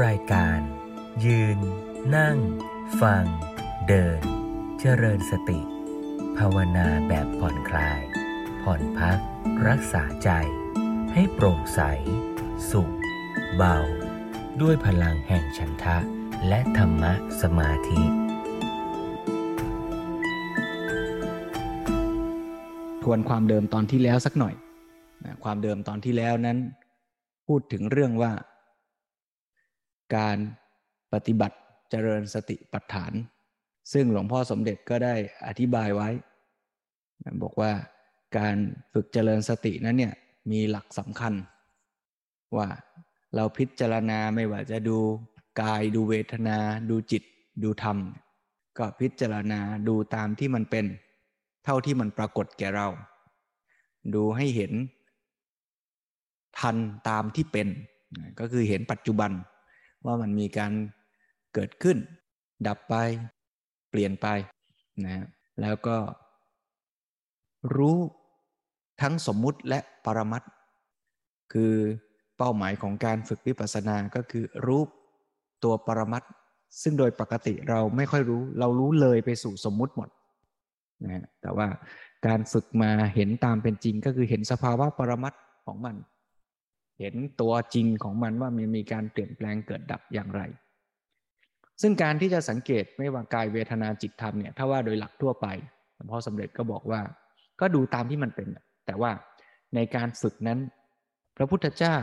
รายการ ยืน นั่ง ฟัง เดิน เจริญสติ ภาวนาแบบผ่อนคลาย ผ่อนพัก รักษาใจ ให้โปร่งใส สุข เบา ด้วยพลังแห่งฉันทะ และธรรมะสมาธิทวนความเดิมตอนที่แล้วสักหน่อย ความเดิมตอนที่แล้วนั้น พูดถึงเรื่องว่า การปฏิบัติเจริญสติปัฏฐาน ซึ่งหลวงพ่อสมเด็จก็ได้อธิบายไว้ บอกว่าการฝึกเจริญสตินั้นเนี่ยมีหลักสำคัญ ว่าเราพิจารณาไม่ว่าจะดูกายดูเวทนา ดูจิต ดูธรรม ก็พิจารณาดูตามที่มันเป็น เท่าที่มันปรากฏแก่เรา ดูให้เห็นทันตามที่เป็น ก็คือเห็นปัจจุบัน ว่ามันมีการเกิดขึ้น ดับไป เปลี่ยนไปนะแล้วก็ รู้ทั้งสมมุติและปรมัตคือเป้าหมายของการฝึกวิปัสสนาก็คือรู้ตัวปรมัตซึ่งโดยปกติเราไม่ค่อยรู้ เรารู้เลยไปสู่สมมุติหมดนะแต่ว่าการฝึกมาเห็นตามเป็นจริงก็คือเห็นสภาวะปรมัตของมัน เห็นตัวจริงของมันว่ามันมีการเปลี่ยนแปลงเกิดดับอย่างไร ซึ่งการที่จะสังเกตไม่ว่ากายเวทนาจิตธรรมเนี่ยถ้าว่าโดยหลักทั่วไปหลวงพ่อสำเร็จก็บอกว่า ก็ดูตามที่มันเป็น แต่ว่าในการฝึกนั้น พระพุทธเจ้า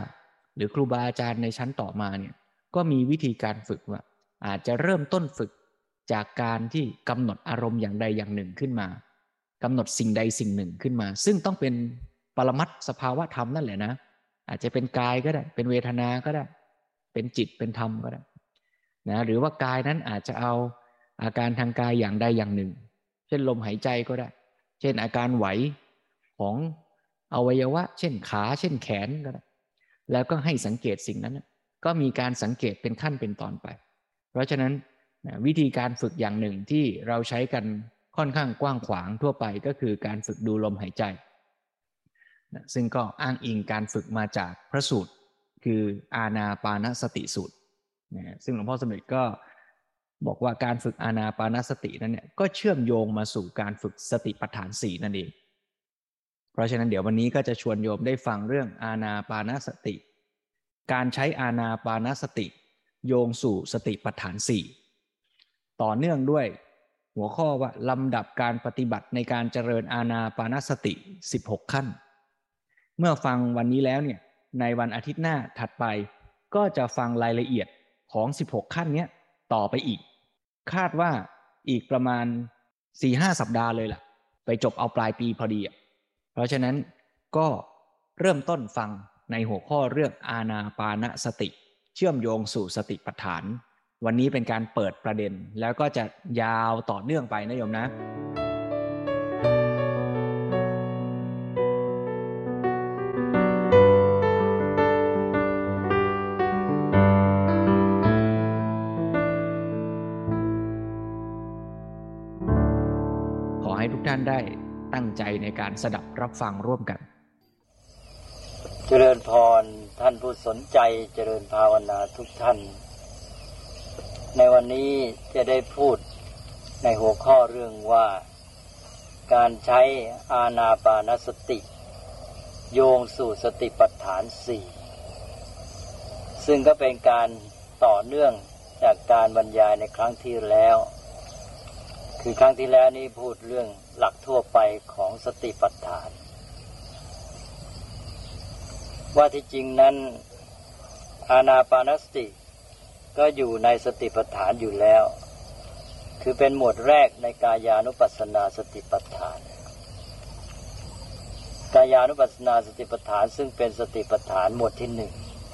หรือครูบาอาจารย์ในชั้นต่อมาเนี่ยก็มีวิธีการฝึกว่า อาจจะเริ่มต้นฝึกจากการที่กำหนดอารมณ์อย่างใดอย่างหนึ่งขึ้นมากำหนดสิ่งใดสิ่งหนึ่งขึ้นมา ซึ่งต้องเป็นปรมัตสภาวะธรรมนั่นแหละนะ อาจจะเป็นกายก็ได้ เป็นเวทนาก็ได้ เป็นจิตเป็นธรรมก็ได้นะหรือว่ากายนั้นอาจจะเอาอาการทางกายอย่างใดอย่างหนึ่ง เช่นลมหายใจก็ได้ เช่นอาการไหวของอวัยวะ เช่นขา เช่นแขนก็ได้ แล้วก็ให้สังเกตสิ่งนั้น ก็มีการสังเกตเป็นขั้นเป็นตอนไป เพราะฉะนั้นวิธีการฝึกอย่างหนึ่งที่เราใช้กันค่อนข้างกว้างขวางทั่วไปก็คือการฝึกดูลมหายใจ ซึ่งก็อ้างอิงการฝึกมาจากพระสูตร คืออาณาปานสติสูตรนะซึ่งหลวงพ่อสมเด็จก็บอกว่าการฝึกอาณาปานสตินั้นเนี่ยก็เชื่อมโยงมาสู่การฝึกสติปัฏฐานสี่นั่นเอง เพราะฉะนั้นเดี๋ยววันนี้ก็จะชวนโยมได้ฟังเรื่องอาณาปานสติ การใช้อาณาปานสติ โยงสู่สติปัฏฐานสี่ต่อเนื่องด้วยหัวข้อว่าลำดับการปฏิบัติในการเจริญอาณาปานสติ 16 ขั้น เมื่อฟังวันนี้แล้วเนี่ยในวันอาทิตย์หน้าถัดไป ก็จะฟังรายละเอียดของ 16 ขั้นนี้ต่อไปอีก คาดว่าอีกประมาณ 4-5 สัปดาห์เลยล่ะ ไปจบเอาปลายปีพอดีเพราะฉะนั้นก็เริ่มต้นฟังในหัวข้อเรื่องอาณาปานสติ เชื่อมโยงสู่สติปัฏฐาน วันนี้เป็นการเปิดประเด็นแล้วก็จะยาวต่อเนื่องไปนะโยมนะานได้ตั้งใจในการสดับรับฟังร่วมกัน เจริญพรท่านผู้สนใจเจริญภาวนาทุกท่าน ในวันนี้จะได้พูดในหัวข้อเรื่องว่า การใช้อาณาปานสติ โยงสู่สติปัฏฐานสี่ซึ่งก็เป็นการต่อเนื่องจากการบรรยายในครั้งที่แล้ว คือครั้งที่แล้วนี้พูดเรื่องหลักทั่วไปของสติปัฏฐาน ว่าที่จริงนั้น อานาปานสติ ก็อยู่ในสติปัฏฐานอยู่แล้ว คือเป็นหมวดแรกในกายานุปัสสนาสติปัฏฐาน กายานุปัสสนาสติปัฏฐาน ซึ่งเป็นสติปัฏฐานหมวดที่หนึ่ง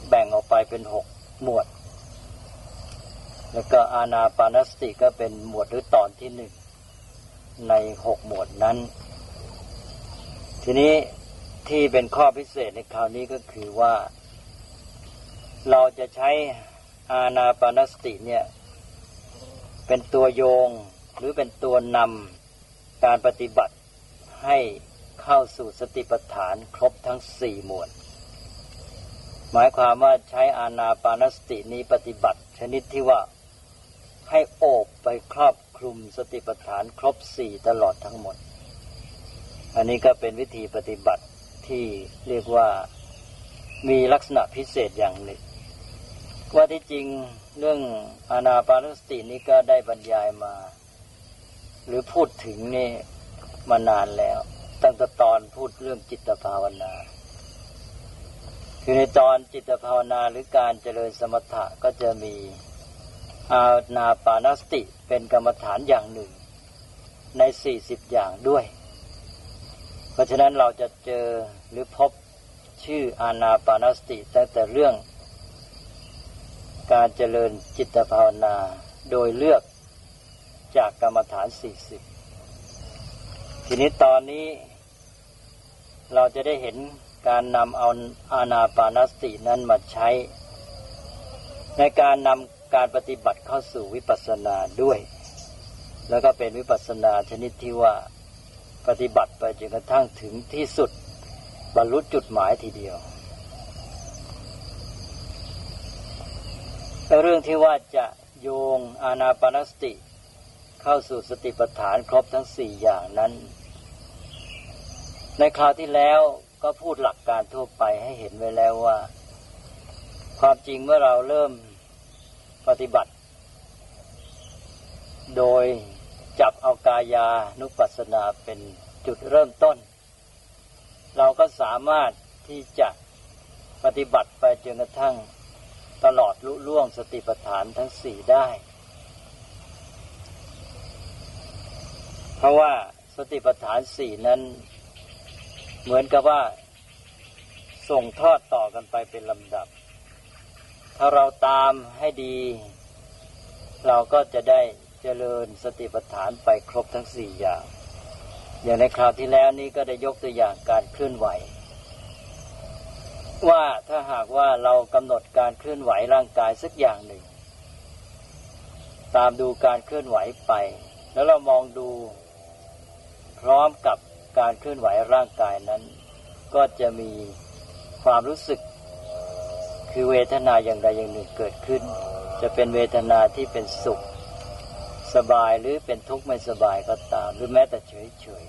แบ่งออกไปเป็นหกหมวด แล้วก็อานาปานสติก็เป็นหมวดหรือตอนที่หนึ่งในหกหมวดนั้น ทีนี้ที่เป็นข้อพิเศษในคราวนี้ก็คือว่า เราจะใช้อาณาปานสติเนี่ย เป็นตัวโยงหรือเป็นตัวนำการปฏิบัติให้เข้าสู่สติปัฏฐานครบทั้งสี่หมวด หมายความว่าใช้อานาปานสตินี้ปฏิบัติ ชนิดที่ว่า ให้โอบไปครอบคลุมสติปัฏฐานครบสี่ตลอดทั้งหมด อันนี้ก็เป็นวิธีปฏิบัติที่เรียกว่ามีลักษณะพิเศษอย่างหนึ่งว่าที่จริงเรื่องอานาปานสตินี้ก็ได้บรรยายมา หรือพูดถึงนี่มานานแล้ว ตั้งแต่ตอนพูดเรื่องจิตภาวนา คือในตอนจิตภาวนาหรือการเจริญสมถะก็จะมี อานาปานสติเป็นกรรมฐานอย่างหนึ่ง ในสี่สิบอย่างด้วย เพราะฉะนั้นเราจะเจอหรือพบชื่ออานาปานสติตั้งแต่เรื่อง การเจริญจิตภาวนาโดยเลือกจากกรรมฐานสี่สิบทีนี้ตอนนี้เราจะได้เห็นการนำเอาอานาปานสตินั้นมาใช้ ในการนำ การปฏิบัติเข้าสู่วิปัสสนาด้วย แล้วก็เป็นวิปัสสนาชนิดที่ว่าปฏิบัติไปจนกระทั่งถึงที่สุดบรรลุจุดหมายทีเดียวเรื่องที่ว่าจะโยงอานาปนสติ เข้าสู่สติปัฏฐานครบทั้งสี่อย่างนั้น ในคราวที่แล้วก็พูดหลักการทั่วไปให้เห็นไว้แล้วว่า ความจริงเมื่อเราเริ่ม ปฏิบัติ โดยจับเอากายานุปัสสนาเป็นจุดเริ่มต้น เราก็สามารถที่จะปฏิบัติไปจนกระทั่งตลอดลุล่วงสติปัฏฐานทั้งสี่ได้ เพราะว่าสติปัฏฐานสี่นั้น เหมือนกับว่า ส่งทอดต่อกันไปเป็นลำดับ ถ้าเราตามให้ดี เราก็จะได้เจริญสติปัฏฐานไปครบทั้งสี่อย่าง อย่างในคราวที่แล้วนี้ก็ได้ยกตัวอย่างการเคลื่อนไหว ว่าถ้าหากว่าเรากำหนดการเคลื่อนไหวร่างกายสักอย่างหนึ่ง ตามดูการเคลื่อนไหวไป แล้วเรามองดูพร้อมกับการเคลื่อนไหวร่างกายนั้น ก็จะมีความรู้สึก คือเวทนาอย่างใดอย่างหนึ่งเกิดขึ้น จะเป็นเวทนาที่เป็นสุข สบายหรือเป็นทุกข์ไม่สบายก็ตาม หรือแม้แต่เฉยเฉย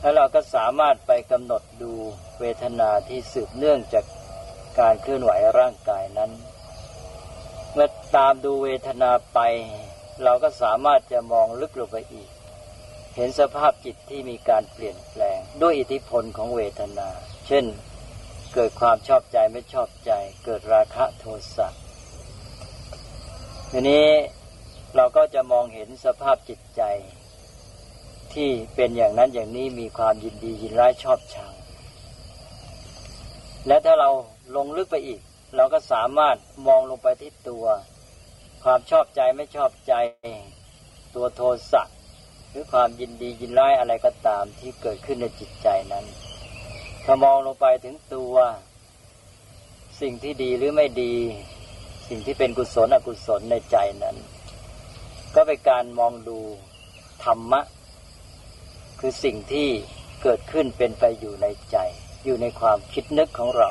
แล้วเราก็สามารถไปกำหนดดูเวทนาที่สืบเนื่องจากการเคลื่อนไหวร่างกายนั้น เมื่อตามดูเวทนาไป เราก็สามารถจะมองลึกลงไปอีก เห็นสภาพจิตที่มีการเปลี่ยนแปลงด้วยอิทธิพลของเวทนา เช่น เกิดความชอบใจไม่ชอบใจ เกิดราคะโทสะทีนี้เราก็จะมองเห็นสภาพจิตใจ ที่เป็นอย่างนั้นอย่างนี้มีความยินดียินร้ายชอบชัง และถ้าเราลงลึกไปอีก เราก็สามารถมองลงไปที่ตัว ความชอบใจไม่ชอบใจ ตัวโทสะหรือความยินดียินร้ายอะไรก็ตามที่เกิดขึ้นในจิตใจนั้น ถ้ามองลงไปถึงตัว สิ่งที่ดีหรือไม่ดี สิ่งที่เป็นกุศลอกุศลในใจนั้น ก็เป็นการมองดูธรรมะ คือสิ่งที่เกิดขึ้นเป็นไปอยู่ในใจ อยู่ในความคิดนึกของเรา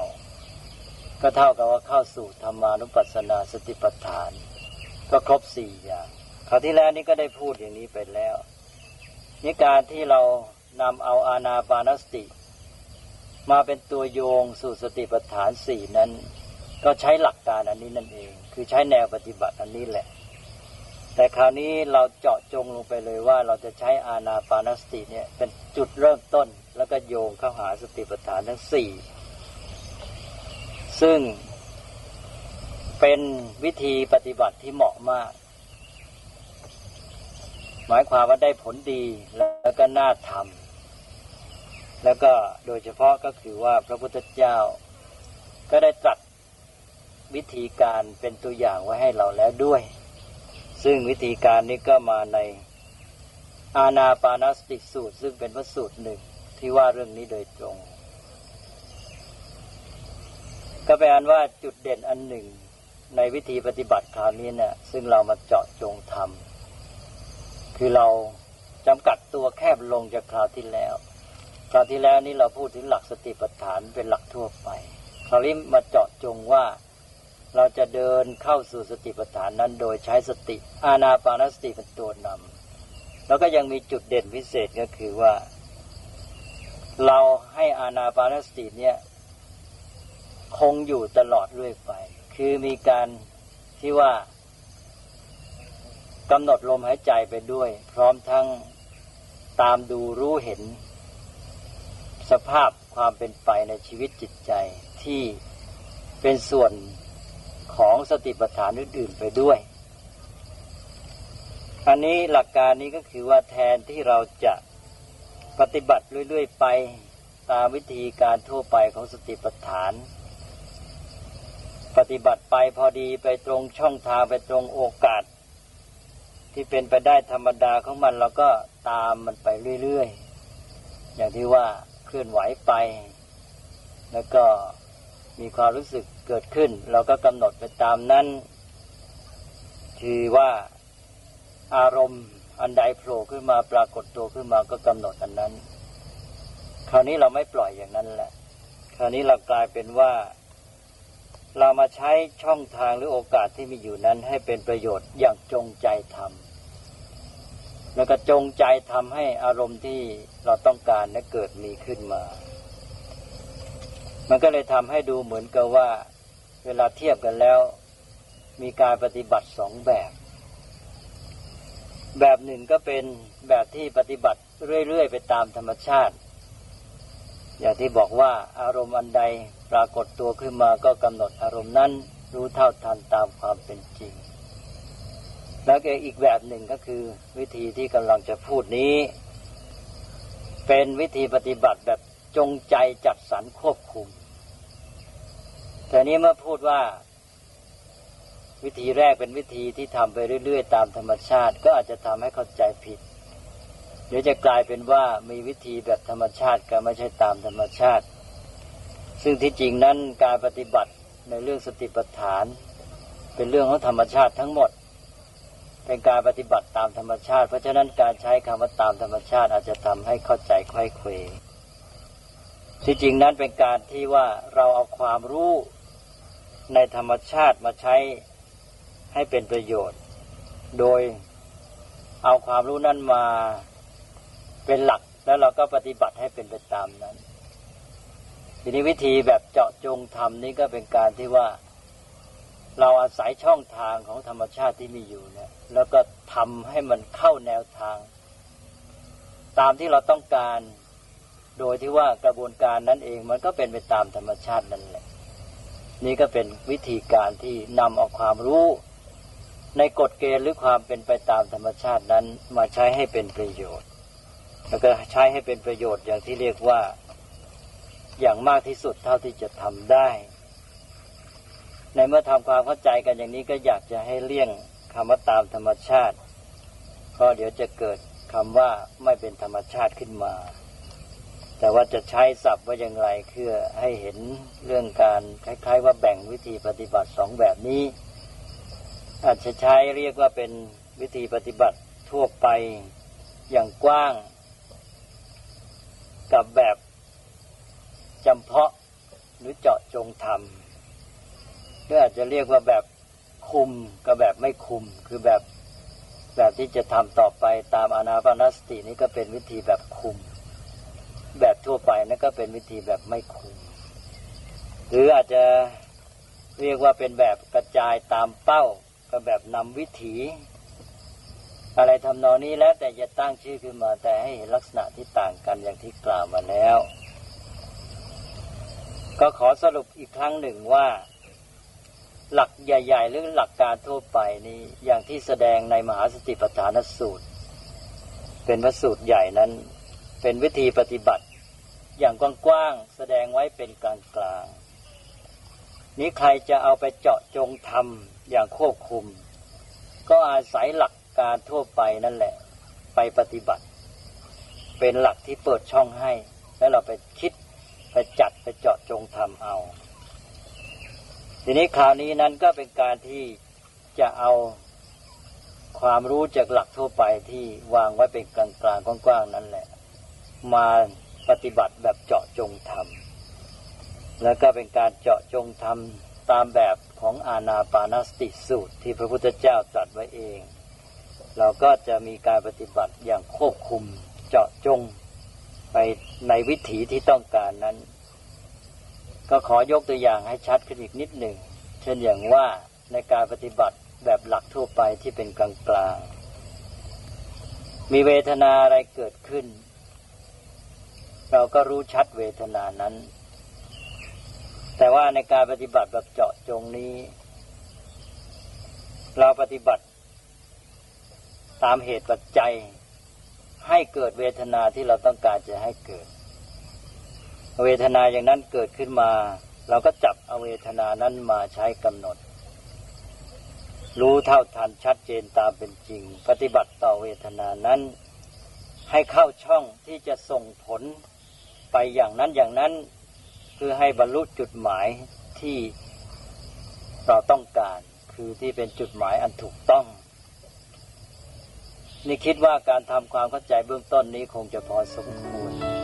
ก็เท่ากับว่าเข้าสู่ธรรมานุปัสสนาสติปัฏฐาน ก็ครบสี่อย่างคราวที่แล้วนี้ก็ได้พูดอย่างนี้ไปแล้วนี่การที่เรานำเอาอาณาปานสติ มาเป็นตัวโยงสู่สติปัฏฐานสี่นั้น ก็ใช้หลักการอันนี้นั่นเอง คือใช้แนวปฏิบัติอันนี้แหละ แต่คราวนี้เราเจาะจงลงไปเลยว่าเราจะใช้อาณาปานสติเนี่ยเป็นจุดเริ่มต้น แล้วก็โยงเข้าหาสติปัฏฐานทั้งสี่ซึ่งเป็นวิธีปฏิบัติที่เหมาะมาก หมายความว่าได้ผลดีแล้วก็น่าทำ แล้วก็โดยเฉพาะก็คือว่าพระพุทธเจ้า ก็ได้ตรัสวิธีการเป็นตัวอย่างไว้ให้เราแล้วด้วย ซึ่งวิธีการนี้ก็มาในอาณาปานสติสูตร ซึ่งเป็นพระสูตรหนึ่งที่ว่าเรื่องนี้โดยตรง ก็แปลว่าจุดเด่นอันหนึ่ง ในวิธีปฏิบัติคราวนี้เนะี่ยซึ่งเรามาเจาะจงทำคือเราจำกัดตัวแคบลงจากคราวที่แล้ว คราวที่แล้วนี้เราพูดถึงหลักสติปัฏฐานเป็นหลักทั่วไป คราวนี้มาเจาะจงว่าเราจะเดินเข้าสู่สติปัฏฐานนั้นโดยใช้สติ อานาปานสติเป็นตัวนำแล้วก็ยังมีจุดเด่นพิเศษก็คือว่า เราให้อานาปานสติเนี่ยคงอยู่ตลอดเรื่อยไป คือมีการที่ว่ากำหนดลมหายใจไปด้วย พร้อมทั้งตามดูรู้เห็น สภาพความเป็นไปในชีวิตจิตใจที่เป็นส่วนของสติปัฏฐานอื่นๆไปด้วย อันนี้หลักการนี้ก็คือว่าแทนที่เราจะปฏิบัติเรื่อยๆไปตามวิธีการทั่วไปของสติปัฏฐาน ปฏิบัติไปพอดีไปตรงช่องทางไปตรงโอกาส ที่เป็นไปได้ธรรมดาของมันเราก็ตามมันไปเรื่อยๆ อย่างที่ว่า ลื่อนไหวไป แล้วก็มีความรู้สึกเกิดขึ้น เราก็กำหนดไปตามนั้นคือว่าอารมณ์อันใดโผล่ขึ้นมาปรากฏตัวขึ้นมาก็กำหนดอันนั้น คราวนี้เราไม่ปล่อยอย่างนั้นแหละ คราวนี้เรากลายเป็นว่า เรามาใช้ช่องทางหรือโอกาสที่มีอยู่นั้นให้เป็นประโยชน์อย่างจงใจทำ แล้วก็จงใจทำให้อารมณ์ที่เราต้องการนั้นเกิดมีขึ้นมา มันก็เลยทำให้ดูเหมือนกับว่า เวลาเทียบกันแล้ว มีการปฏิบัติสองแบบ แบบหนึ่งก็เป็นแบบที่ปฏิบัติเรื่อยๆไปตามธรรมชาติ อย่างที่บอกว่าอารมณ์อันใดปรากฏตัวขึ้นมาก็กำหนดอารมณ์นั้นรู้เท่าทันตามความเป็นจริง แล้วก็อีกแบบหนึ่งก็คือ วิธีที่กำลังจะพูดนี้ เป็นวิธีปฏิบัติแบบจงใจจัดสรรควบคุม แต่นี้เมื่อพูดว่า วิธีแรกเป็นวิธีที่ทำไปเรื่อย ๆ ตามธรรมชาติ ก็อาจจะทำให้เข้าใจผิดเดี๋ยวจะกลายเป็นว่ามีวิธีแบบธรรมชาติก็ไม่ใช่ตามธรรมชาติ ซึ่งที่จริงนั้นการปฏิบัติในเรื่องสติปัฏฐาน เป็นเรื่องของธรรมชาติทั้งหมด เป็นการปฏิบัติตามธรรมชาติ เพราะฉะนั้นการใช้คำว่าตามธรรมชาติอาจจะทำให้เข้าใจควยเควที่จริงนั้นเป็นการที่ว่าเราเอาความรู้ในธรรมชาติมาใช้ให้เป็นประโยชน์ โดยเอาความรู้นั้นมาเป็นหลักแล้วเราก็ปฏิบัติให้เป็นไปตามนั้น ทีนี้วิธีแบบเจาะจงทำนี้ก็เป็นการที่ว่า เราอาศัยช่องทางของธรรมชาติที่มีอยู่เนี่ย แล้วก็ทำให้มันเข้าแนวทาง ตามที่เราต้องการ โดยที่ว่ากระบวนการนั้นเองมันก็เป็นไปตามธรรมชาตินั่นแหละ นี่ก็เป็นวิธีการที่นำเอาความรู้ ในกฎเกณฑ์หรือความเป็นไปตามธรรมชาตินั้นมาใช้ให้เป็นประโยชน์ แล้วก็ใช้ให้เป็นประโยชน์อย่างที่เรียกว่าอย่างมากที่สุดเท่าที่จะทำได้ ในเมื่อทำความเข้าใจกันอย่างนี้ก็อยากจะให้เลี่ยงคำว่าตามธรรมชาติเพราะเดี๋ยวจะเกิดคำว่าไม่เป็นธรรมชาติขึ้นมา แต่ว่าจะใช้ศัพท์ว่าอย่างไรเพื่อให้เห็นเรื่องการคล้าย ๆ ว่าแบ่งวิธีปฏิบัติสองแบบนี้ อาจจะใช้เรียกว่าเป็นวิธีปฏิบัติทั่วไปอย่างกว้าง กับแบบจำเพาะหรือเจาะจงทำ หรือาจจะเรียกว่าแบบคุมกับแบบไม่คุม คือแบบแบบที่จะทำต่อไปตามอนาปานสตินี้ก็เป็นวิธีแบบคุม แบบทั่วไปนั่นก็เป็นวิธีแบบไม่คุม หรืออาจจะเรียกว่าเป็นแบบกระจายตามเป้าก็แบบนำวิถี อะไรทำนองนี้แล้วแต่จะตั้งชื่อขึ้นมาแต่ให้เห็นลักษณะที่ต่างกันอย่างที่กล่าวมาแล้ว ก็ขอสรุปอีกครั้งหนึ่งว่า หลักใหญ่ ๆ หรือหลักการทั่วไปนี้อย่างที่แสดงในมหาสติปัฏฐานสูตร เป็นพระสูตรใหญ่นั้น เป็นวิธีปฏิบัติ อย่างกว้างๆแสดงไว้เป็นกลางๆนี้ใครจะเอาไปเจาะจงทำอย่างควบคุม ก็อาศัยหลักการทั่วไปนั่นแหละ ไปปฏิบัติ เป็นหลักที่เปิดช่องให้ แล้วเราไปคิดไปจัดไปเจาะจงทำเอา ทีนี้คราวนี้นั้นก็เป็นการที่จะเอาความรู้จากหลักทั่วไปที่วางไว้เป็นกลางๆกว้างๆนั่นแหละ มาปฏิบัติแบบเจาะจงทำแล้วก็เป็นการเจาะจงทำตามแบบของอาณาปานสติสูตร ที่พระพุทธเจ้าตรัสไว้เอง เราก็จะมีการปฏิบัติอย่างควบคุมเจาะจงไปในวิถีที่ต้องการนั้น ก็ขอยกตัวอย่างให้ชัดขึ้นอีกนิดหนึ่ง เช่นอย่างว่าในการปฏิบัติแบบหลักทั่วไปที่เป็นกลางกลางมีเวทนาอะไรเกิดขึ้น เราก็รู้ชัดเวทนานั้น แต่ว่าในการปฏิบัติแบบเจาะจงนี้ เราปฏิบัติ ตามเหตุปัจจัย ให้เกิดเวทนาที่เราต้องการจะให้เกิด เวทนาอย่างนั้นเกิดขึ้นมา เราก็จับเอาเวทนานั้นมาใช้กำหนด รู้เท่าทันชัดเจนตามเป็นจริง ปฏิบัติต่อเวทนานั้น ให้เข้าช่องที่จะส่งผลไปอย่างนั้นอย่างนั้นคือให้บรรลุจุดหมายที่เราต้องการ คือที่เป็นจุดหมายอันถูกต้อง นี่คิดว่าการทำความเข้าใจเบื้องต้นนี้คงจะพอสมควร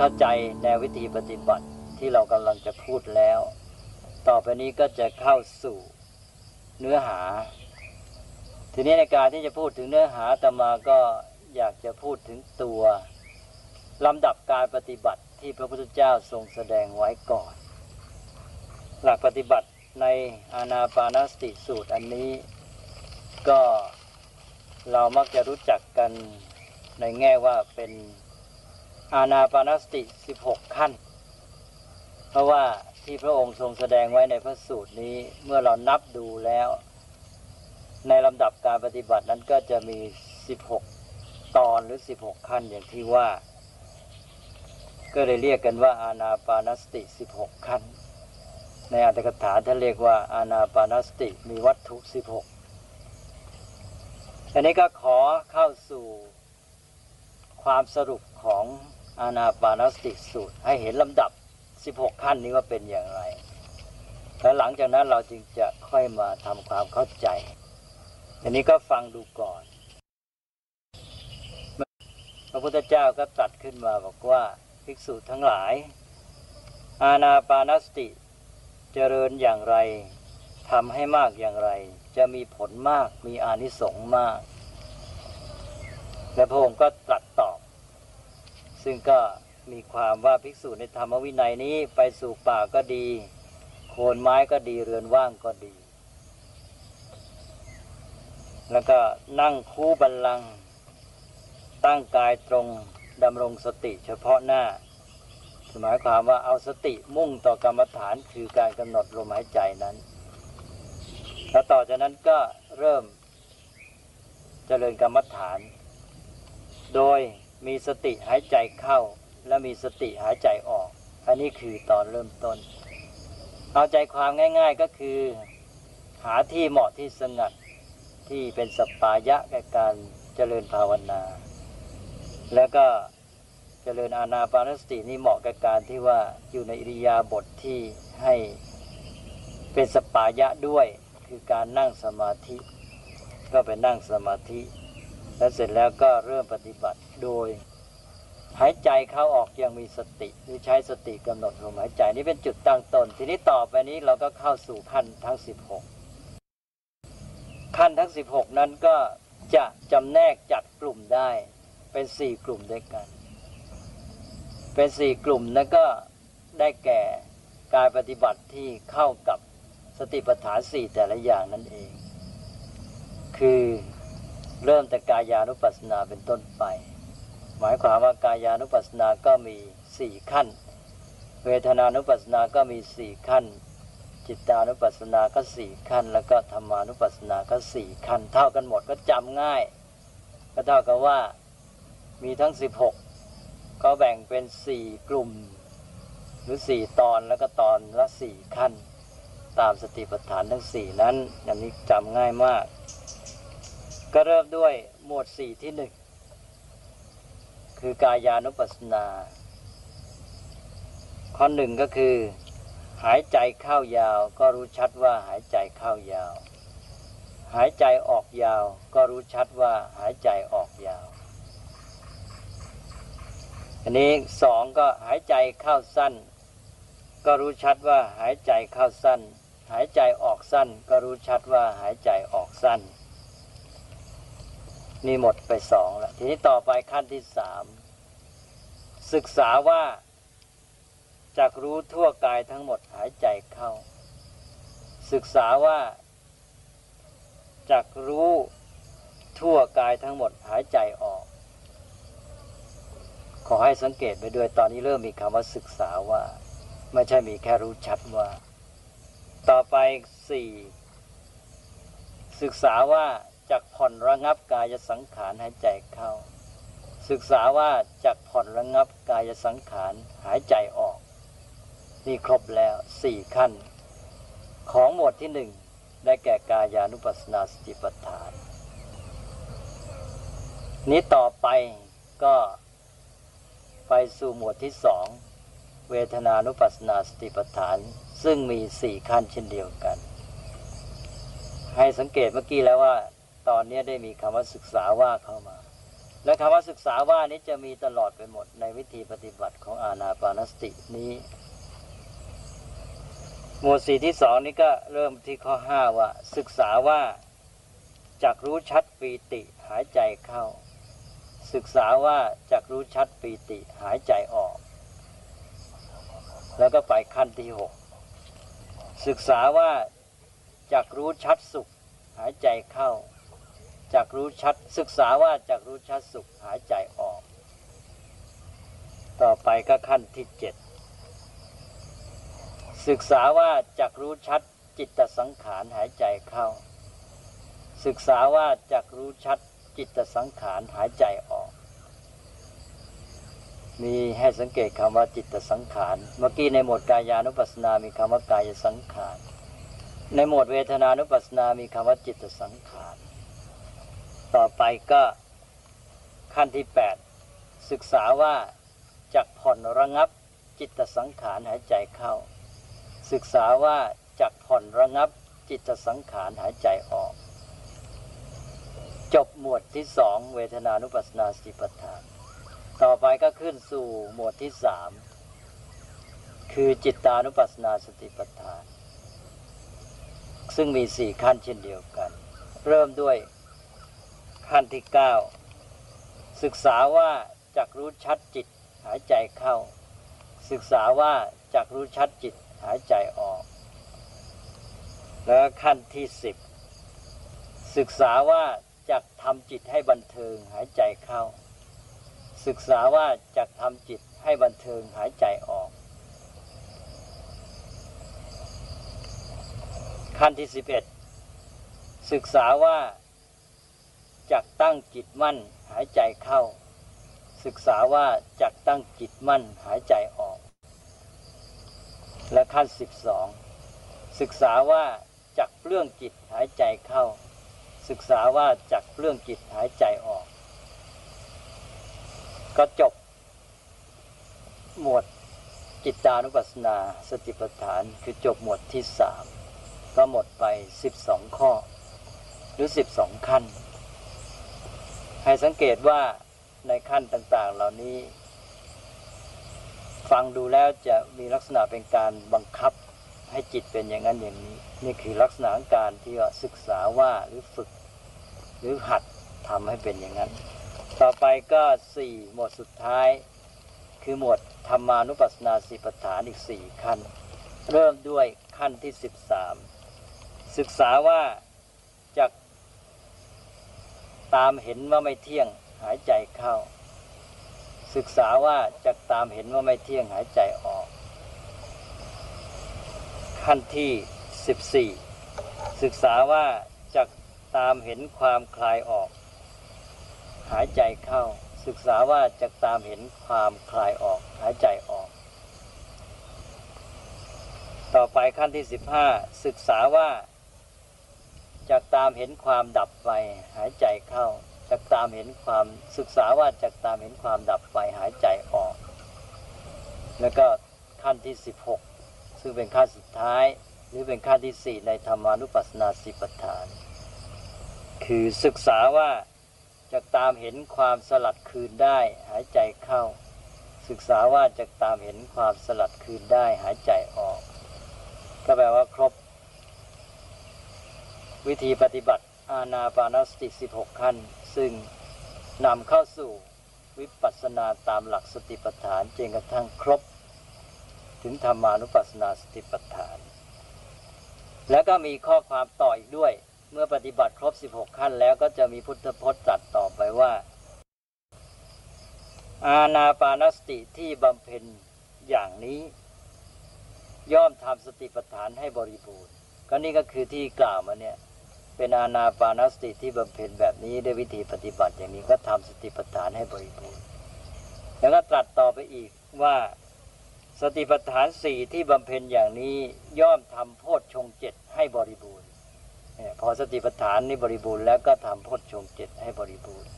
เข้าใจแนววิธีปฏิบัติที่เรากำลังจะพูดแล้ว ต่อไปนี้ก็จะเข้าสู่เนื้อหา ทีนี้ในการที่จะพูดถึงเนื้อหาตมาก็อยากจะพูดถึงตัวลำดับการปฏิบัติที่พระพุทธเจ้าทรงแสดงไว้ก่อน หลักปฏิบัติในอานาปานสติสูตรอันนี้ก็เรามักจะรู้จักกันในแง่ว่าเป็น อาณาปานสติ 16 ขั้น เพราะว่าที่พระองค์ทรงแสดงไว้ในพระสูตรนี้เมื่อเรานับดูแล้ว ในลำดับการปฏิบัตินั้นก็จะมี 16 ตอนหรือ 16 ขั้นอย่างที่ว่า ก็เลยเรียกกันว่า อาณาปานสติ 16 ขั้น ในอัตถกถาท่านเรียกว่า อาณาปานสติมีวัตถุ 16อันนี้ก็ขอเข้าสู่ความสรุปของ อานาปานสติสูตร ให้เห็นลำดับ 16 ขั้นนี้ว่าเป็นอย่างไร แล้วหลังจากนั้นเราจึงจะค่อยมาทำความเข้าใจอันนี้ก็ฟังดูก่อน พระพุทธเจ้าก็ตรัสขึ้นมาบอกว่าภิกษุทั้งหลาย อาณาปานสติ เจริญอย่างไรทำให้มากอย่างไร จะมีผลมากมีอานิสงส์มาก และพระองค์ก็ตรัสตอบ ซึ่งก็มีความว่าภิกษุในธรรมวินัยนี้ไปสู่ป่าก็ดี โคนไม้ก็ดีเรือนว่างก็ดี แล้วก็นั่งคู่บัลลังก์ตั้งกายตรงดำรงสติเฉพาะหน้าหมายความว่าเอาสติมุ่งต่อกรรมฐานคือการกำหนดลมหายใจนั้น แล้วต่อจากนั้นก็เริ่มเจริญกรรมฐาน โดย มีสติหายใจเข้า และมีสติหายใจออก อันนี้คือตอนเริ่มต้น เอาใจความง่าย ๆก็คือ หาที่เหมาะที่สงัดที่เป็นสปายะแก่การเจริญภาวนา แล้วก็เจริญอานาปานสตินี่เหมาะกับการที่ว่าอยู่ในอิริยาบถทที่ให้เป็นสปายะด้วยคือการนั่งสมาธิ ก็ไปนั่งสมาธิ แล้วเสร็จแล้วก็เริ่มปฏิบัติ โดย หายใจเข้าออกยังมีสติหรือใช้สติกำหนดลมหายใจนี่เป็นจุดตั้งต้น ทีนี้ต่อไปนี้เราก็เข้าสู่ขั้นทั้ง 16 ขั้นทั้ง 16 นั้นก็จะจำแนกจัดกลุ่มได้เป็นสี่กลุ่มด้วยกัน เป็นสี่กลุ่มนั้นก็ได้แก่การปฏิบัติที่เข้ากับสติปัฏฐานสี่แต่ละอย่างนั่นเอง คือเริ่มแต่กายานุปัสสนาเป็นต้นไป หมายความว่ากายานุปัสสนาก็มีสี่ขั้น เวทนานุปัสสนาก็มีสี่ขั้น จิตานุปัสสนาก็สี่ขั้น แล้วก็ธรรมานุปัสสนาก็สี่ขั้น เท่ากันหมดก็จำง่าย ก็เท่ากับว่ามีทั้งสิบหกก็แบ่งเป็นสี่กลุ่ม หรือสี่ตอนแล้วก็ตอนละสี่ขั้น ตามสติปัฏฐานทั้งสี่นั้นอันนี้จำง่ายมาก ก็เริ่มด้วยหมวดสี่ที่หนึ่ง คือกายานุปัสสนา ข้อหนึ่งก็คือ หายใจเข้ายาว ก็รู้ชัดว่าหายใจเข้ายาว หายใจออกยาว ก็รู้ชัดว่าหายใจออกยาว อันนี้สองก็หายใจเข้าสั้น ก็รู้ชัดว่าหายใจเข้าสั้น หายใจออกสั้น ก็รู้ชัดว่าหายใจออกสั้น นี่หมดไปสองแล้วทีนี้ต่อไปขั้นที่สามศึกษาว่าจากรู้ทั่วกายทั้งหมดหายใจเข้า ศึกษาว่าจากรู้ทั่วกายทั้งหมดหายใจออก ขอให้สังเกตไปด้วยตอนนี้เริ่มมีคำว่าศึกษาว่า ไม่ใช่มีแค่รู้ชัดว่า ต่อไปสี่ศึกษาว่า จากผ่อนระงับกายสังขารหายใจเข้า ศึกษาว่าจากผ่อนระงับกายสังขารหายใจออก นี่ครบแล้วสี่ขั้น ของหมวดที่หนึ่งได้แก่กายานุปัสสนาสติปัฏฐาน นี้ต่อไปก็ไปสู่หมวดที่สองเวทนานุปัสสนาสติปัฏฐาน ซึ่งมีสี่ขั้นเช่นเดียวกัน ให้สังเกตเมื่อกี้แล้วว่า ตอนนี้ได้มีคำว่าศึกษาว่าเข้ามา และคำว่าศึกษาว่านี้จะมีตลอดไปหมดในวิธีปฏิบัติของอาณาปานสตินี้ หมวดสี่ที่สองนี้ก็เริ่มที่ข้อห้าว่าศึกษาว่าจากรู้ชัดปีติหายใจเข้า ศึกษาว่าจากรู้ชัดปีติหายใจออก แล้วก็ไปขั้นที่หกศึกษาว่าจากรู้ชัดสุขหายใจเข้า จากรู้ชัดศึกษาว่าจากรู้ชัดสุขหายใจออก ต่อไปก็ขั้นที่เจ็ดศึกษาว่าจากรู้ชัดจิตสังขารหายใจเข้า ศึกษาว่าจากรู้ชัดจิตสังขารหายใจออก มีให้สังเกตคำว่าจิตสังขาร เมื่อกี้ในหมวดกายานุปัสสนา มีคำว่ากายสังขาร ในหมวดเวทนานุปัสสนา มีคำว่าจิตสังขาร ต่อไปก็ขั้นที่ 8 ศึกษาว่าจากผ่อนระงับจิตสังขารหายใจเข้า ศึกษาว่าจากผ่อนระงับจิตสังขารหายใจออก จบหมวดที่สองเวทนานุปัสสนาสติปัฏฐาน ต่อไปก็ขึ้นสู่หมวดที่สามคือจิตตานุปัสสนาสติปัฏฐาน ซึ่งมีสี่ขั้นเช่นเดียวกัน เริ่มด้วย ขั้นที่เก้าศึกษาว่าจากรู้ชัดจิตหายใจเข้า ศึกษาว่าจากรู้ชัดจิตหายใจออก แล้วขั้นที่สิบศึกษาว่าจากทำจิตให้บันเทิงหายใจเข้า ศึกษาว่าจากทำจิตให้บันเทิงหายใจออก ขั้นที่สิบเอ็ดศึกษาว่า จากตั้งจิตมั่นหายใจเข้า ศึกษาว่าจากตั้งจิตมั่นหายใจออก และขั้นสิบสองศึกษาว่าจากเปลื้องจิตหายใจเข้า ศึกษาว่าจากเปลื้องจิตหายใจออก ก็จบ หมวดจิตตานุปัสสนาสติปัฏฐานคือจบหมวดที่สามก็หมดไปสิบสองข้อ หรือสิบสองขั้น ให้สังเกตว่าในขั้นต่างๆ เหล่านี้ ฟังดูแล้วจะมีลักษณะเป็นการบังคับให้จิตเป็นอย่างนั้นอย่างนี้ นี่คือลักษณะการที่ว่าศึกษาว่าหรือฝึก หรือหัดทำให้เป็นอย่างนั้น ต่อไปก็สี่หมวดสุดท้าย คือหมวดธรรมานุปัสสนาสีปฐานอีกสี่ขั้น เริ่มด้วยขั้นที่สิบสามศึกษาว่า ตามเห็นว่าไม่เที่ยงหายใจเข้า ศึกษาว่าจากตามเห็นว่าไม่เที่ยงหายใจออก ขั้นที่สิบสี่ศึกษาว่าจากตามเห็นความคลายออก หายใจเข้า ศึกษาว่าจากตามเห็นความคลายออก หายใจออก ต่อไปขั้นที่สิบห้าศึกษาว่า จากตามเห็นความดับไปหายใจเข้า จากตามเห็นความศึกษาว่าจากตามเห็นความดับไปหายใจออก แล้วก็ขั้นที่ 16 ซึ่งเป็นขั้นสุดท้าย หรือเป็นขั้นที่ 4 ในธรรมานุปัสสนาสิปฐาน คือศึกษาว่าจะตามเห็นความสลัดคืนได้หายใจเข้า ศึกษาว่าจะตามเห็นความสลัดคืนได้หายใจออก ก็แปลว่าครบ วิธีปฏิบัติอาณาปานสติ 16 ขั้น ซึ่งนำเข้าสู่วิปัสสนาตามหลักสติปัฏฐานจนกระทั่งครบ ถึงธรรมานุปัสสนาสติปัฏฐาน แล้วก็มีข้อความต่ออีกด้วย เมื่อปฏิบัติครบ 16 ขั้น แล้วก็จะมีพุทธพจน์ตรัสต่อไปว่า อาณาปานสติที่บำเพ็ญอย่างนี้ ย่อมทำสติปัฏฐานให้บริบูรณ์ ก็นี่ก็คือที่กล่าวมาเนี่ย เป็นอาณาปานสติที่บำเพ็ญแบบนี้ด้วยวิธีปฏิบัติอย่างนี้ก็ทำสติปัฏฐานให้บริบูรณ์แล้วก็ตรัสต่อไปอีกว่าสติปัฏฐานสี่ที่บำเพ็ญอย่างนี้ย่อมทำโพชฌงเจ็ดให้บริบูรณ์พอสติปัฏฐานนี้บริบูรณ์แล้วก็ทำโพชฌงเจ็ดให้บริบูรณ์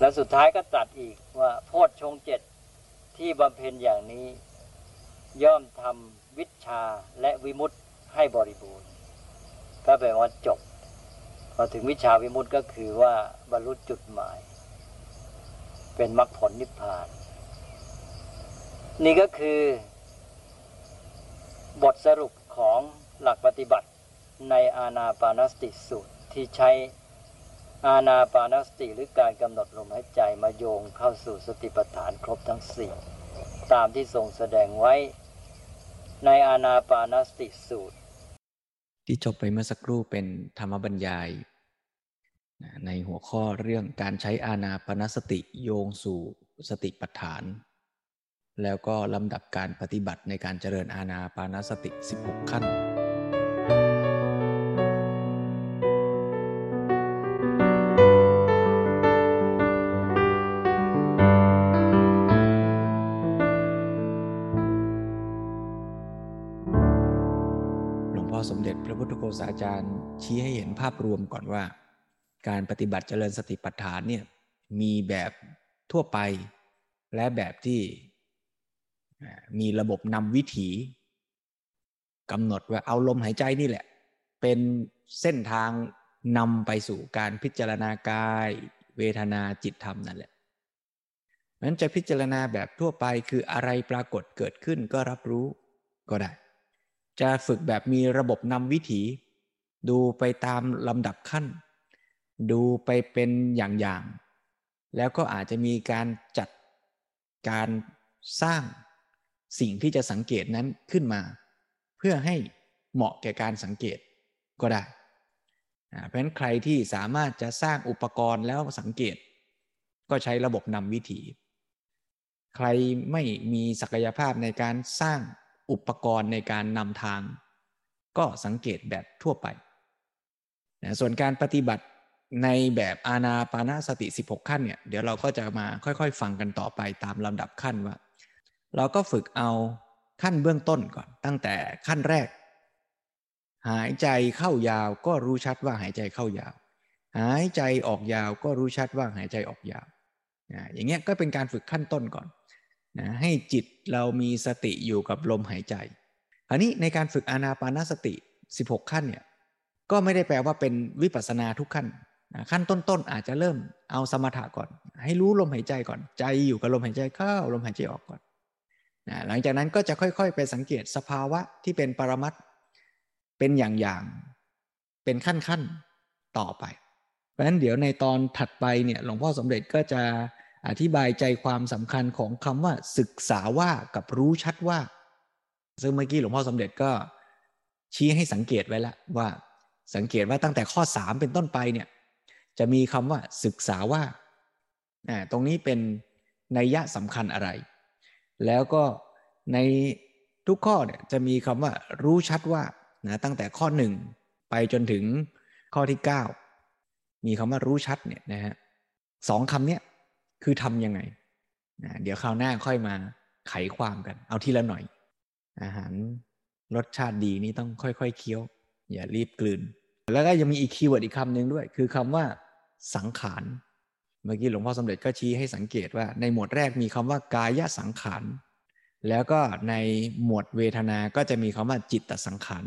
แล้วสุดท้ายก็ตรัสอีกว่าโพชฌงเจ็ดที่บำเพ็ญอย่างนี้ ย่อมทำวิชาและวิมุตติ ให้บริบูรณ์ ก็แปลว่าจบพอถึงวิชาวิมุตติก็คือว่าบรรลุจุดหมาย เป็นมรรคผลนิพพาน นี่ก็คือบทสรุปของหลักปฏิบัติในอาณาปานสติสูตรที่ใช้อาณาปานสติหรือการกำหนดลมหายใจมาโยงเข้าสู่สติปัฏฐานครบทั้งสี่ตามที่ทรงแสดงไว้ในอาณาปานสติสูตร ที่จบไปเมื่อสักครู่เป็นธรรมบรรยาย ในหัวข้อเรื่องการใช้อานาปนสติโยงสู่สติปัฏฐาน แล้วก็ลำดับการปฏิบัติในการเจริญอาณาปานสติ 16 ขั้นารย์ชี้ให้เห็นภาพรวมก่อนว่า การปฏิบัติเจริญสติปัฏฐานเนี่ยมีแบบทั่วไปและแบบที่มีระบบนำวิถีกำหนดว่าเอาลมหายใจนี่แหละ เป็นเส้นทางนำไปสู่การพิจารณากาย เวทนาจิตธรรมนั่นแหละนั้นจะพิจารณาแบบทั่วไปคืออะไรปรากฏเกิดขึ้นก็รับรู้ก็ได้ จะฝึกแบบมีระบบนำวิถี ดูไปตามลำดับขั้น ดูไปเป็นอย่างๆ แล้วก็อาจจะมีการจัดการสร้างสิ่งที่จะสังเกตนั้นขึ้นมา เพื่อให้เหมาะแก่การสังเกตก็ได้ เพราะฉะนั้นใครที่สามารถจะสร้างอุปกรณ์แล้วสังเกต ก็ใช้ระบบนำวิถี ใครไม่มีศักยภาพในการสร้างอุปกรณ์ในการนำทาง ก็สังเกตแบบทั่วไป นะส่วนการปฏิบัติในแบบอาณาปานาสติ 16 ขั้นเนี่ยเดี๋ยวเราก็จะมาค่อยๆ ฟังกันต่อไปตามลำดับขั้นว่า เราก็ฝึกเอาขั้นเบื้องต้นก่อน ตั้งแต่ขั้นแรก หายใจเข้ายาวก็รู้ชัดว่าหายใจเข้ายาว หายใจออกยาวก็รู้ชัดว่าหายใจออกยาวนะอย่างเงี้ยก็เป็นการฝึกขั้นต้นก่อนนะให้จิตเรามีสติอยู่กับลมหายใจ อันนี้ในการฝึกอานาปานาสติ 16 ขั้นเนี่ย ก็ไม่ได้แปลว่าเป็นวิปัสสนาทุกขั้นขั้นต้นๆอาจจะเริ่มเอาสมถะก่อน ให้รู้ลมหายใจก่อน ใจอยู่กับลมหายใจเข้าลมหายใจออกก่อนนะหลังจากนั้นก็จะค่อยๆ ไปสังเกตสภาวะที่เป็นปรมัตเป็นอย่างๆเป็นขั้นๆต่อไป เพราะฉะนั้นเดี๋ยวในตอนถัดไปเนี่ยหลวงพ่อสมเด็จก็จะอธิบายใจความสำคัญของคำว่าศึกษาว่ากับรู้ชัดว่า ซึ่งเมื่อกี้หลวงพ่อสมเด็จก็ชี้ให้สังเกตไว้แล้วว่า สังเกตว่าตั้งแต่ข้อสามเป็นต้นไปเนี่ยจะมีคำว่าศึกษาว่า ตรงนี้เป็นนัยยะสำคัญอะไร แล้วก็ในทุกข้อเนี่ยจะมีคำว่ารู้ชัดว่านะตั้งแต่ข้อหนึ่งไปจนถึงข้อที่เก้ามีคำว่ารู้ชัดเนี่ยนะฮะสองคำเนี้ยคือทำยังไงนะเดี๋ยวคราวหน้าค่อยมาไขความกัน เอาทีละหน่อย อาหารรสชาติดีนี่ต้องค่อยๆเคี้ยว อย่ารีบกลืน แล้วก็ยังมีอีกคีย์เวิร์ดอีกคำหนึ่งด้วย คือคำว่าสังขาร เมื่อกี้หลวงพ่อสมเด็จก็ชี้ให้สังเกตว่า ในหมวดแรกมีคำว่ากายสังขาร แล้วก็ในหมวดเวทนา ก็จะมีคำว่าจิตตสังขาร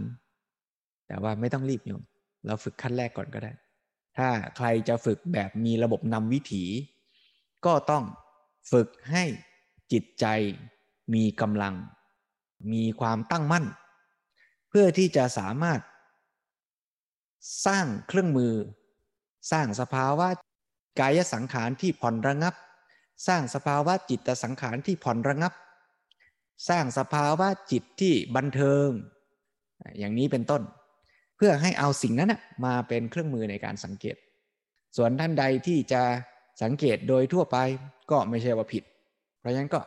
แต่ว่าไม่ต้องรีบโยม เราฝึกขั้นแรกก่อนก็ได้ ถ้าใครจะฝึกแบบมีระบบนำวิถี ก็ต้องฝึกให้จิตใจมีกำลัง มีความตั้งมั่น เพื่อที่จะสามารถ สร้างเครื่องมือ สร้างสภาวะกายสังขารที่ผ่อนระงับ สร้างสภาวะจิตสังขารที่ผ่อนระงับ สร้างสภาวะจิตที่บันเทิง อย่างนี้เป็นต้น เพื่อให้เอาสิ่งนั้นมาเป็นเครื่องมือในการสังเกต ส่วนท่านใดที่จะสังเกตโดยทั่วไปก็ไม่ใช่ว่าผิด เพราะฉะนั้นก็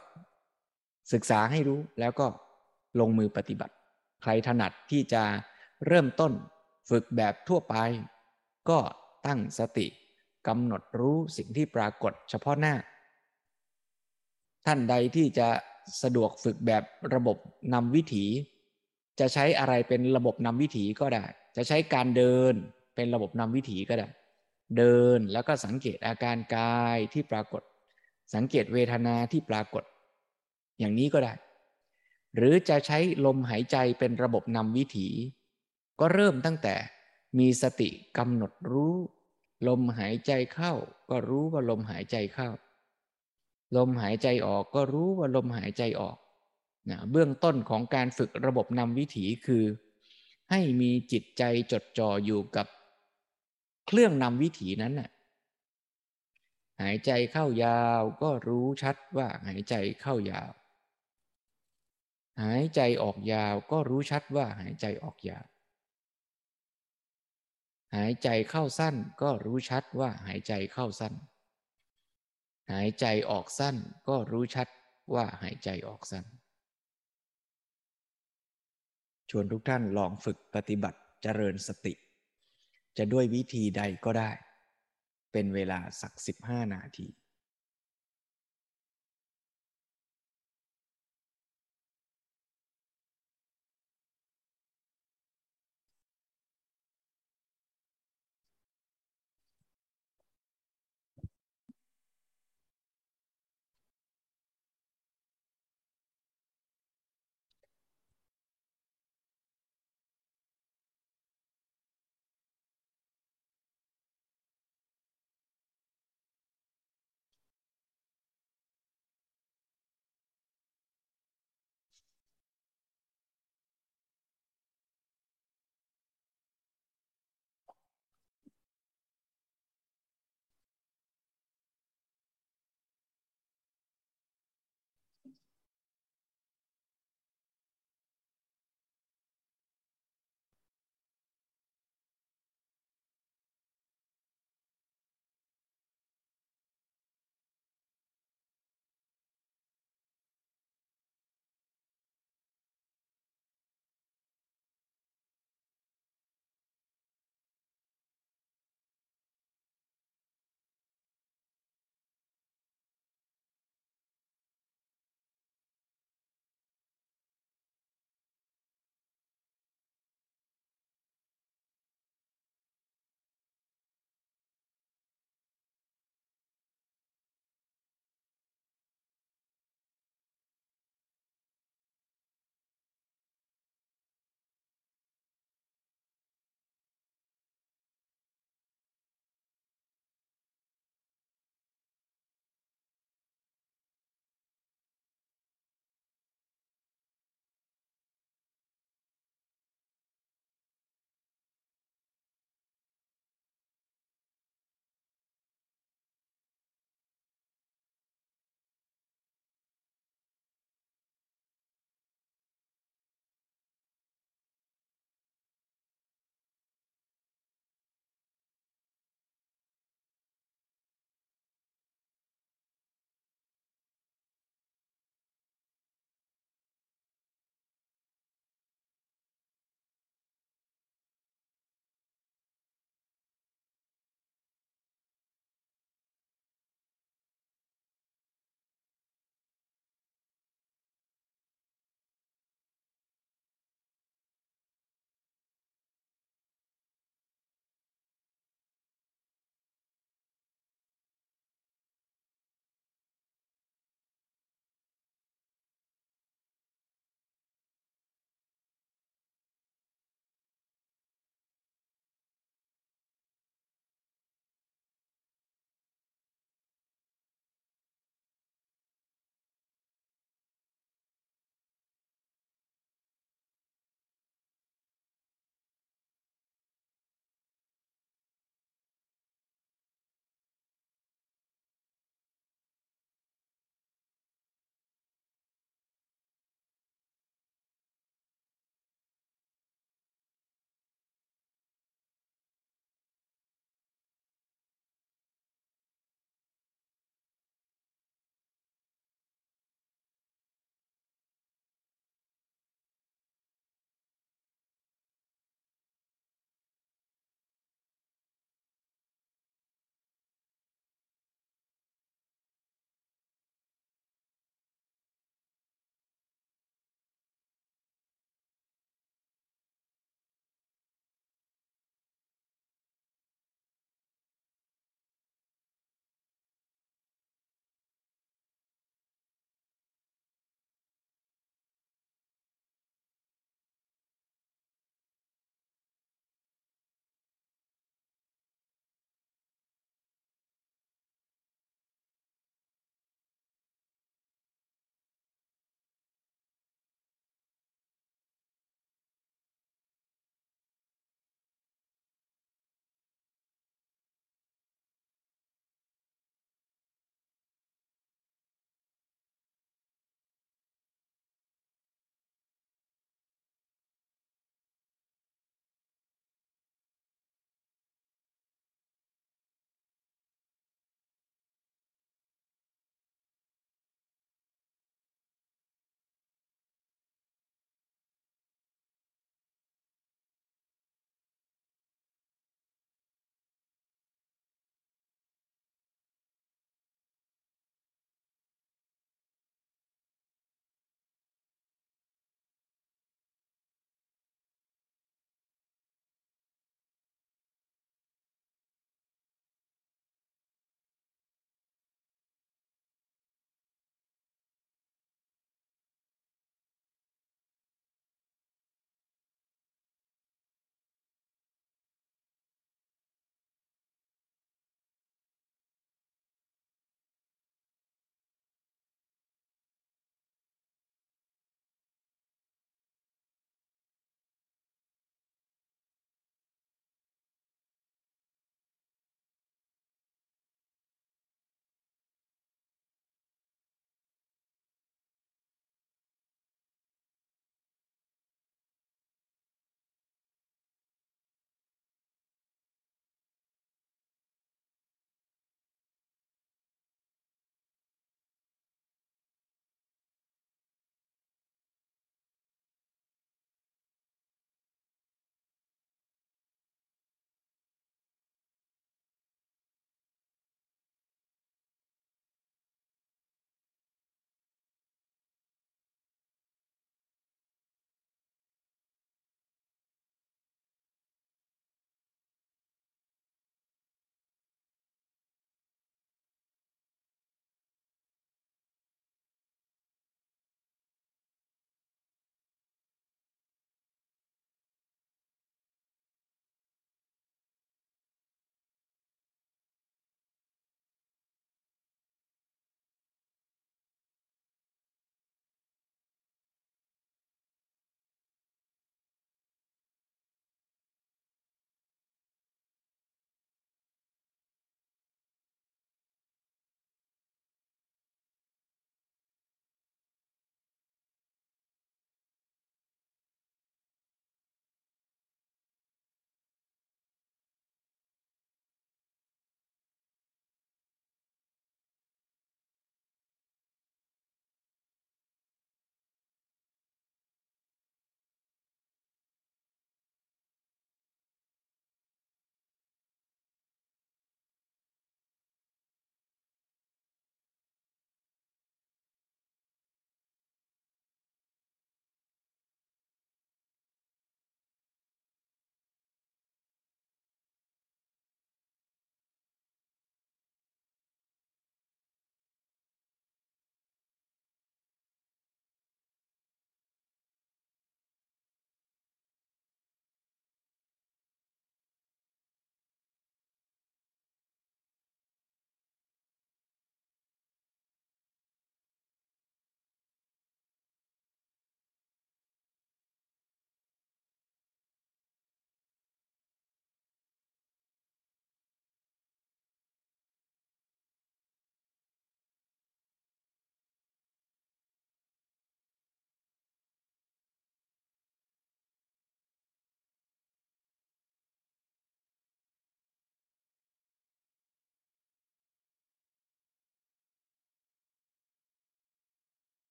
ศึกษาให้รู้แล้วก็ลงมือปฏิบัติ ใครถนัดที่จะเริ่มต้น ฝึกแบบทั่วไป ก็ตั้งสติกำหนดรู้สิ่งที่ปรากฏเฉพาะหน้า ท่านใดที่จะสะดวกฝึกแบบระบบนำวิถี จะใช้อะไรเป็นระบบนำวิถีก็ได้ จะใช้การเดินเป็นระบบนำวิถีก็ได้ เดินแล้วก็สังเกตอาการกายที่ปรากฏ สังเกตเวทนาที่ปรากฏ อย่างนี้ก็ได้ หรือจะใช้ลมหายใจเป็นระบบนำวิถี ก็เริ่มตั้งแต่มีสติกำหนดรู้ ลมหายใจเข้า ก็รู้ว่าลมหายใจเข้า ลมหายใจออกก็รู้ว่าลมหายใจออกนะเบื้องต้นของการฝึกระบบนำวิถีคือ ให้มีจิตใจจดจ่ออยู่กับ เครื่องนำวิถีนั้นน่ะหายใจเข้ายาวก็รู้ชัดว่าหายใจเข้ายาว หายใจออกยาวก็รู้ชัดว่าหายใจออกยาว หายใจเข้าสั้นก็รู้ชัดว่าหายใจเข้าสั้น หายใจออกสั้นก็รู้ชัดว่าหายใจออกสั้น ชวนทุกท่านลองฝึกปฏิบัติเจริญสติ จะด้วยวิธีใดก็ได้ เป็นเวลาสักสิบห้านาที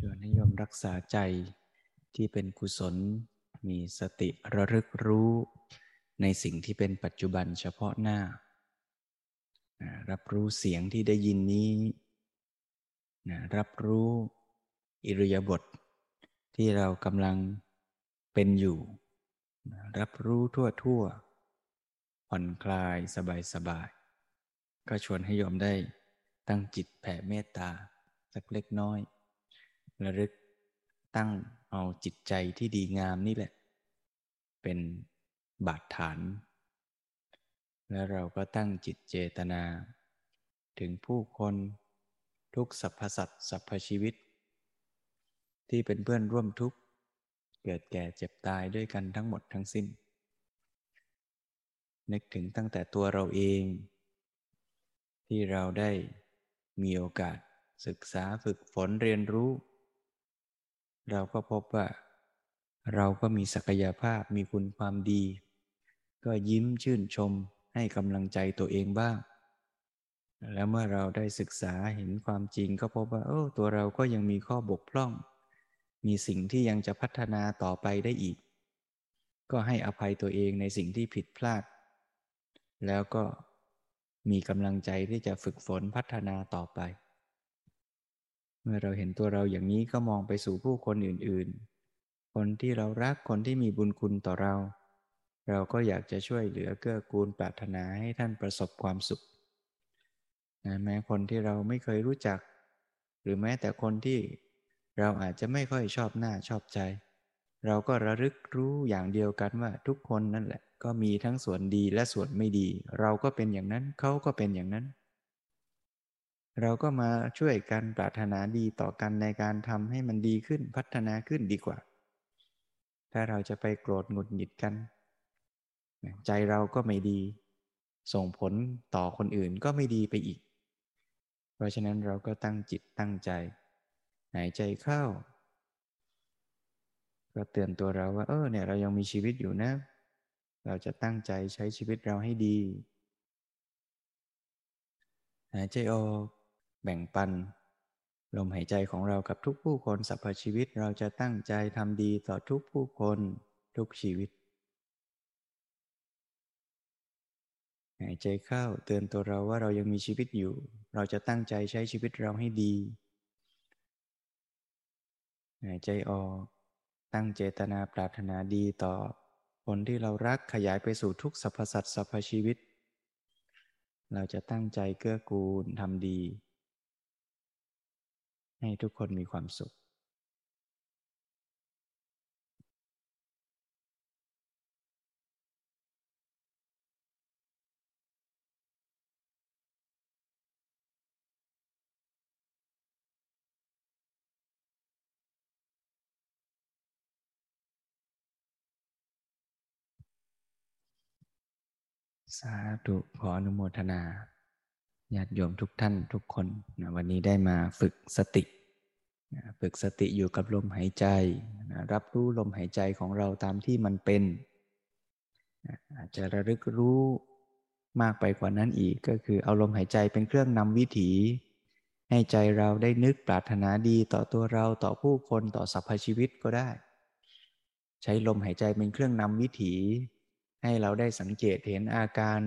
ชวนให้ยมรักษาใจที่เป็นกุศล มีสติระลึกรู้ในสิ่งที่เป็นปัจจุบันเฉพาะหน้า รับรู้เสียงที่ได้ยินนี้รับรู้อิริยาบถทที่เรากำลังเป็นอยู่ รับรู้ทั่วทั่วผ่อนคลายสบายสบาย ก็ชวนให้ยอมได้ตั้งจิตแผ่เมตตาสักเล็กน้อย ระลึกตั้งเอาจิตใจที่ดีงามนี่แหละ เป็นบาดฐาน แล้วเราก็ตั้งจิตเจตนา ถึงผู้คนทุกสรรพสัตว์สรรพชีวิต ที่เป็นเพื่อนร่วมทุกข์ เกิดแก่เจ็บตายด้วยกันทั้งหมดทั้งสิ้น นึกถึงตั้งแต่ตัวเราเอง ที่เราได้มีโอกาสศึกษาฝึกฝนเรียนรู้ เราก็พบว่า เราก็มีศักยภาพมีคุณความดี ก็ยิ้มชื่นชมให้กำลังใจตัวเองบ้าง แล้วเมื่อเราได้ศึกษาเห็นความจริงก็พบว่าโอ้ตัวเราก็ยังมีข้อบกพร่อง มีสิ่งที่ยังจะพัฒนาต่อไปได้อีก ก็ให้อภัยตัวเองในสิ่งที่ผิดพลาด แล้วก็มีกำลังใจที่จะฝึกฝนพัฒนาต่อไป เมื่อเราเห็นตัวเราอย่างนี้ก็มองไปสู่ผู้คนอื่นๆ คนที่เรารักคนที่มีบุญคุณต่อเรา เราก็อยากจะช่วยเหลือเกื้อกูลปรารถนาให้ท่านประสบความสุขนะแม้คนที่เราไม่เคยรู้จัก หรือแม้แต่คนที่เราอาจจะไม่ค่อยชอบหน้าชอบใจ เราก็ระลึกรู้อย่างเดียวกันว่าทุกคนนั่นแหละ ก็มีทั้งส่วนดีและส่วนไม่ดี เราก็เป็นอย่างนั้นเขาก็เป็นอย่างนั้น เราก็มาช่วยกันปรารถนาดีต่อกันในการทำให้มันดีขึ้นพัฒนาขึ้นดีกว่า ถ้าเราจะไปโกรธหงุดหงิดกัน ใจเราก็ไม่ดี ส่งผลต่อคนอื่นก็ไม่ดีไปอีก เพราะฉะนั้นเราก็ตั้งจิตตั้งใจ หายใจเข้า ก็เตือนตัวเราว่า เออเนี่ยเรายังมีชีวิตอยู่นะ เราจะตั้งใจใช้ชีวิตเราให้ดีหายใจออก แบ่งปัน ลมหายใจของเรากับทุกผู้คนสรรพชีวิตเราจะตั้งใจทำดีต่อทุกผู้คน ทุกชีวิต หายใจเข้าเตือนตัวเราว่าเรายังมีชีวิตอยู่ เราจะตั้งใจใช้ชีวิตเราให้ดี หายใจออกตั้งเจตนาปรารถนาดีต่อผลที่เรารักขยายไปสู่ทุกสรรพสัตว์สรรพชีวิต เราจะตั้งใจเกื้อกูลทำดี ให้ทุกคนมีความสุขสาธุขออนุโมทนา ญาติโยมทุกท่านทุกคนนะวันนี้ได้มาฝึกสตินะฝึกสติอยู่กับลมหายใจนะรับรู้ลมหายใจของเราตามที่มันเป็นนะอาจจะระลึกรู้มากไปกว่านั้นอีกก็คือเอาลมหายใจเป็นเครื่องนำวิถี ให้ใจเราได้นึกปรารถนาดีต่อตัวเราต่อผู้คนต่อสรรพชีวิตก็ได้ ใช้ลมหายใจเป็นเครื่องนำวิถี ให้เราได้สังเกตเห็นอาการ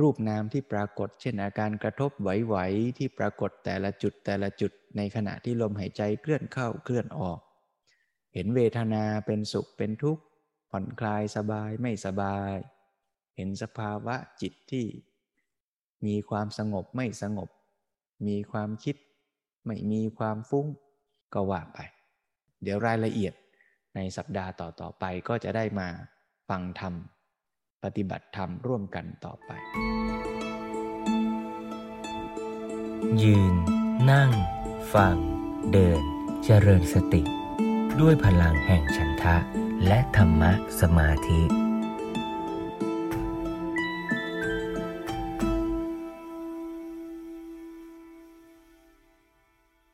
รูปนามที่ปรากฏ เช่นอาการกระทบไหวๆที่ปรากฏแต่ละจุดแต่ละจุดในขณะที่ลมหายใจเคลื่อนเข้าเคลื่อนออก เห็นเวทนาเป็นสุขเป็นทุกข์ ผ่อนคลายสบายไม่สบาย เห็นสภาวะจิตที่ มีความสงบไม่สงบ มีความคิด ไม่มีความฟุ้งก็ว่าไป เดี๋ยวรายละเอียดในสัปดาห์ต่อๆไปก็จะได้มาฟังธรรม ปฏิบัติธรรมร่วมกันต่อไป ยืน นั่ง ฟัง เดิน เจริญสติ ด้วยพลังแห่งฉันทะ และธรรมะสมาธิ